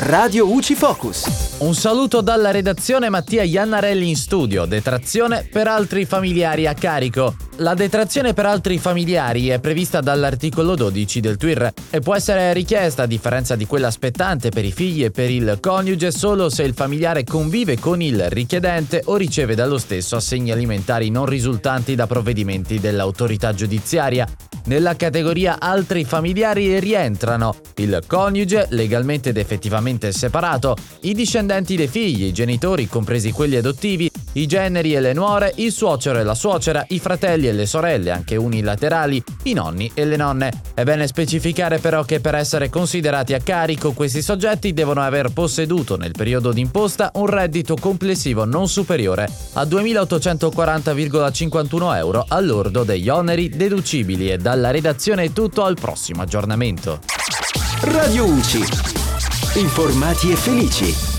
Radio UCI Focus. Un saluto dalla redazione Mattia Iannarelli in studio, detrazione per altri familiari a carico. La detrazione per altri familiari è prevista dall'articolo 12 del TWIR e può essere richiesta, a differenza di quella spettante per i figli e per il coniuge, solo se il familiare convive con il richiedente o riceve dallo stesso assegni alimentari non risultanti da provvedimenti dell'autorità giudiziaria. Nella categoria altri familiari rientrano il coniuge legalmente ed effettivamente separato, i discendenti dei figli, i genitori, compresi quelli adottivi, i generi e le nuore, il suocero e la suocera, i fratelli e le sorelle, anche unilaterali, i nonni e le nonne. È bene specificare però che per essere considerati a carico questi soggetti devono aver posseduto nel periodo d'imposta un reddito complessivo non superiore a 2.840,51 euro all'ordo degli oneri deducibili e dalla redazione è tutto al prossimo aggiornamento. Radio UCI. Informati e felici.